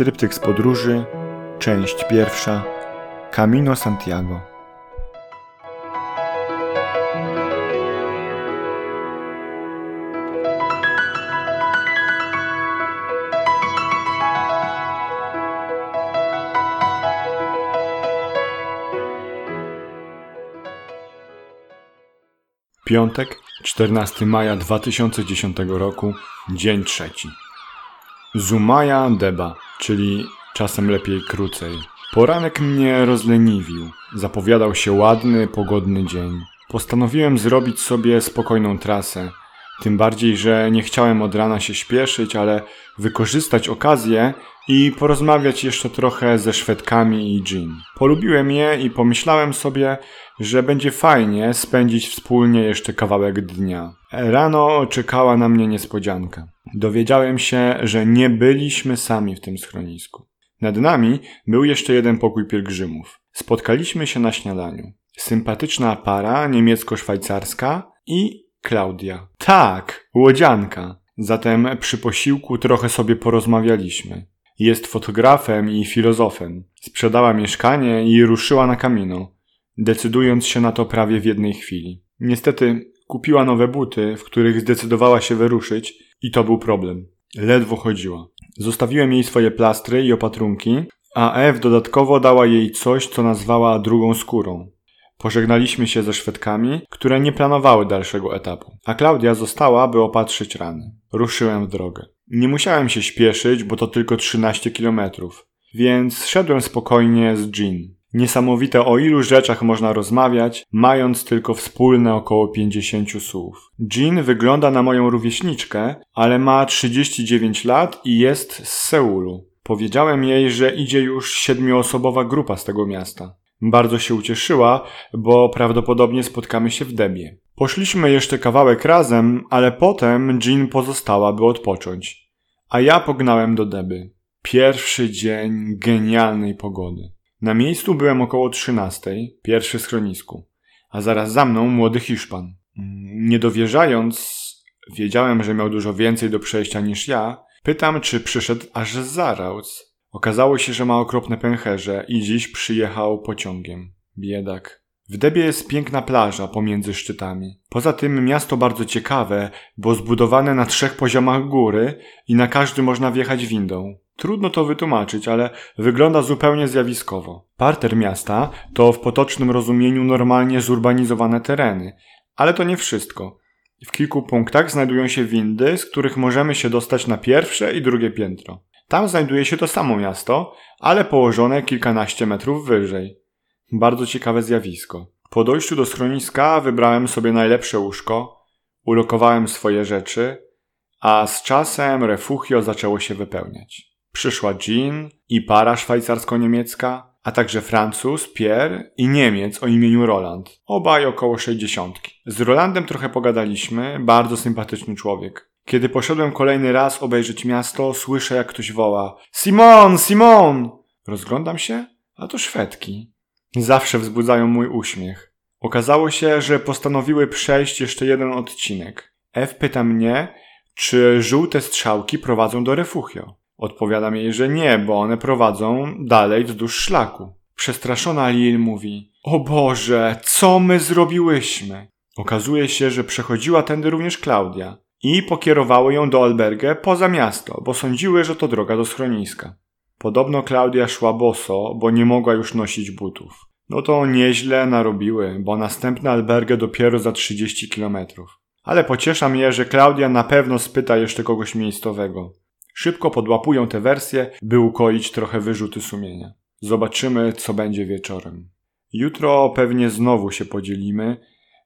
Tryptyk z podróży, część pierwsza, Camino Santiago. Piątek, 14 maja 2010 roku, dzień trzeci. Zumaya Deba, czyli czasem lepiej krócej. Poranek mnie rozleniwił. Zapowiadał się ładny, pogodny dzień. Postanowiłem zrobić sobie spokojną trasę. Tym bardziej, że nie chciałem od rana się śpieszyć, ale wykorzystać okazję i porozmawiać jeszcze trochę ze Szwedkami i Jean. Polubiłem je i pomyślałem sobie, że będzie fajnie spędzić wspólnie jeszcze kawałek dnia. Rano czekała na mnie niespodzianka. Dowiedziałem się, że nie byliśmy sami w tym schronisku. Nad nami był jeszcze jeden pokój pielgrzymów. Spotkaliśmy się na śniadaniu. Sympatyczna para niemiecko-szwajcarska i Klaudia. Tak, łodzianka. Zatem przy posiłku trochę sobie porozmawialiśmy. Jest fotografem i filozofem. Sprzedała mieszkanie i ruszyła na kamino, decydując się na to prawie w jednej chwili. Niestety kupiła nowe buty, w których zdecydowała się wyruszyć i to był problem. Ledwo chodziła. Zostawiłem jej swoje plastry i opatrunki, a Ew dodatkowo dała jej coś, co nazwała drugą skórą. Pożegnaliśmy się ze Szwedkami, które nie planowały dalszego etapu, a Klaudia została, by opatrzyć rany. Ruszyłem w drogę. Nie musiałem się śpieszyć, bo to tylko 13 kilometrów, więc szedłem spokojnie z Jean. Niesamowite o ilu rzeczach można rozmawiać, mając tylko wspólne około 50 słów. Jean wygląda na moją rówieśniczkę, ale ma 39 lat i jest z Seulu. Powiedziałem jej, że idzie już siedmioosobowa grupa z tego miasta. Bardzo się ucieszyła, bo prawdopodobnie spotkamy się w Debie. Poszliśmy jeszcze kawałek razem, ale potem Jean pozostała, by odpocząć. A ja pognałem do Deby. Pierwszy dzień genialnej pogody. Na miejscu byłem około trzynastej, pierwszy schronisku, a zaraz za mną młody Hiszpan. Nie dowierzając, wiedziałem, że miał dużo więcej do przejścia niż ja, pytam, czy przyszedł aż z. Okazało się, że ma okropne pęcherze i dziś przyjechał pociągiem. Biedak. W Debie jest piękna plaża pomiędzy szczytami. Poza tym miasto bardzo ciekawe, bo zbudowane na trzech poziomach góry i na każdy można wjechać windą. Trudno to wytłumaczyć, ale wygląda zupełnie zjawiskowo. Parter miasta to w potocznym rozumieniu normalnie zurbanizowane tereny, ale to nie wszystko. W kilku punktach znajdują się windy, z których możemy się dostać na pierwsze i drugie piętro. Tam znajduje się to samo miasto, ale położone kilkanaście metrów wyżej. Bardzo ciekawe zjawisko. Po dojściu do schroniska wybrałem sobie najlepsze łóżko, ulokowałem swoje rzeczy, a z czasem refugio zaczęło się wypełniać. Przyszła Jean i para szwajcarsko-niemiecka, a także Francuz, Pierre i Niemiec o imieniu Roland. Obaj około sześćdziesiątki. Z Rolandem trochę pogadaliśmy, bardzo sympatyczny człowiek. Kiedy poszedłem kolejny raz obejrzeć miasto, słyszę jak ktoś woła Simon, Simon! Rozglądam się, a to Szwedki. Zawsze wzbudzają mój uśmiech. Okazało się, że postanowiły przejść jeszcze jeden odcinek. F pyta mnie, czy żółte strzałki prowadzą do refugio. Odpowiadam jej, że nie, bo one prowadzą dalej wzdłuż szlaku. Przestraszona Lil mówi: O Boże, co my zrobiłyśmy? Okazuje się, że przechodziła tędy również Klaudia i pokierowały ją do albergę poza miasto, bo sądziły, że to droga do schroniska. Podobno Klaudia szła boso, bo nie mogła już nosić butów. No to nieźle narobiły, bo następna albergę dopiero za 30 kilometrów. Ale pociesza mnie, że Klaudia na pewno spyta jeszcze kogoś miejscowego. Szybko podłapują te wersje, by ukoić trochę wyrzuty sumienia. Zobaczymy, co będzie wieczorem. Jutro pewnie znowu się podzielimy,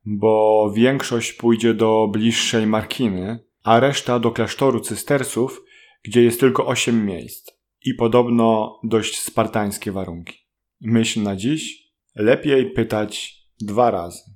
bo większość pójdzie do bliższej Markiny, a reszta do klasztoru cystersów, gdzie jest tylko osiem miejsc i podobno dość spartańskie warunki. Myśl na dziś, lepiej pytać dwa razy.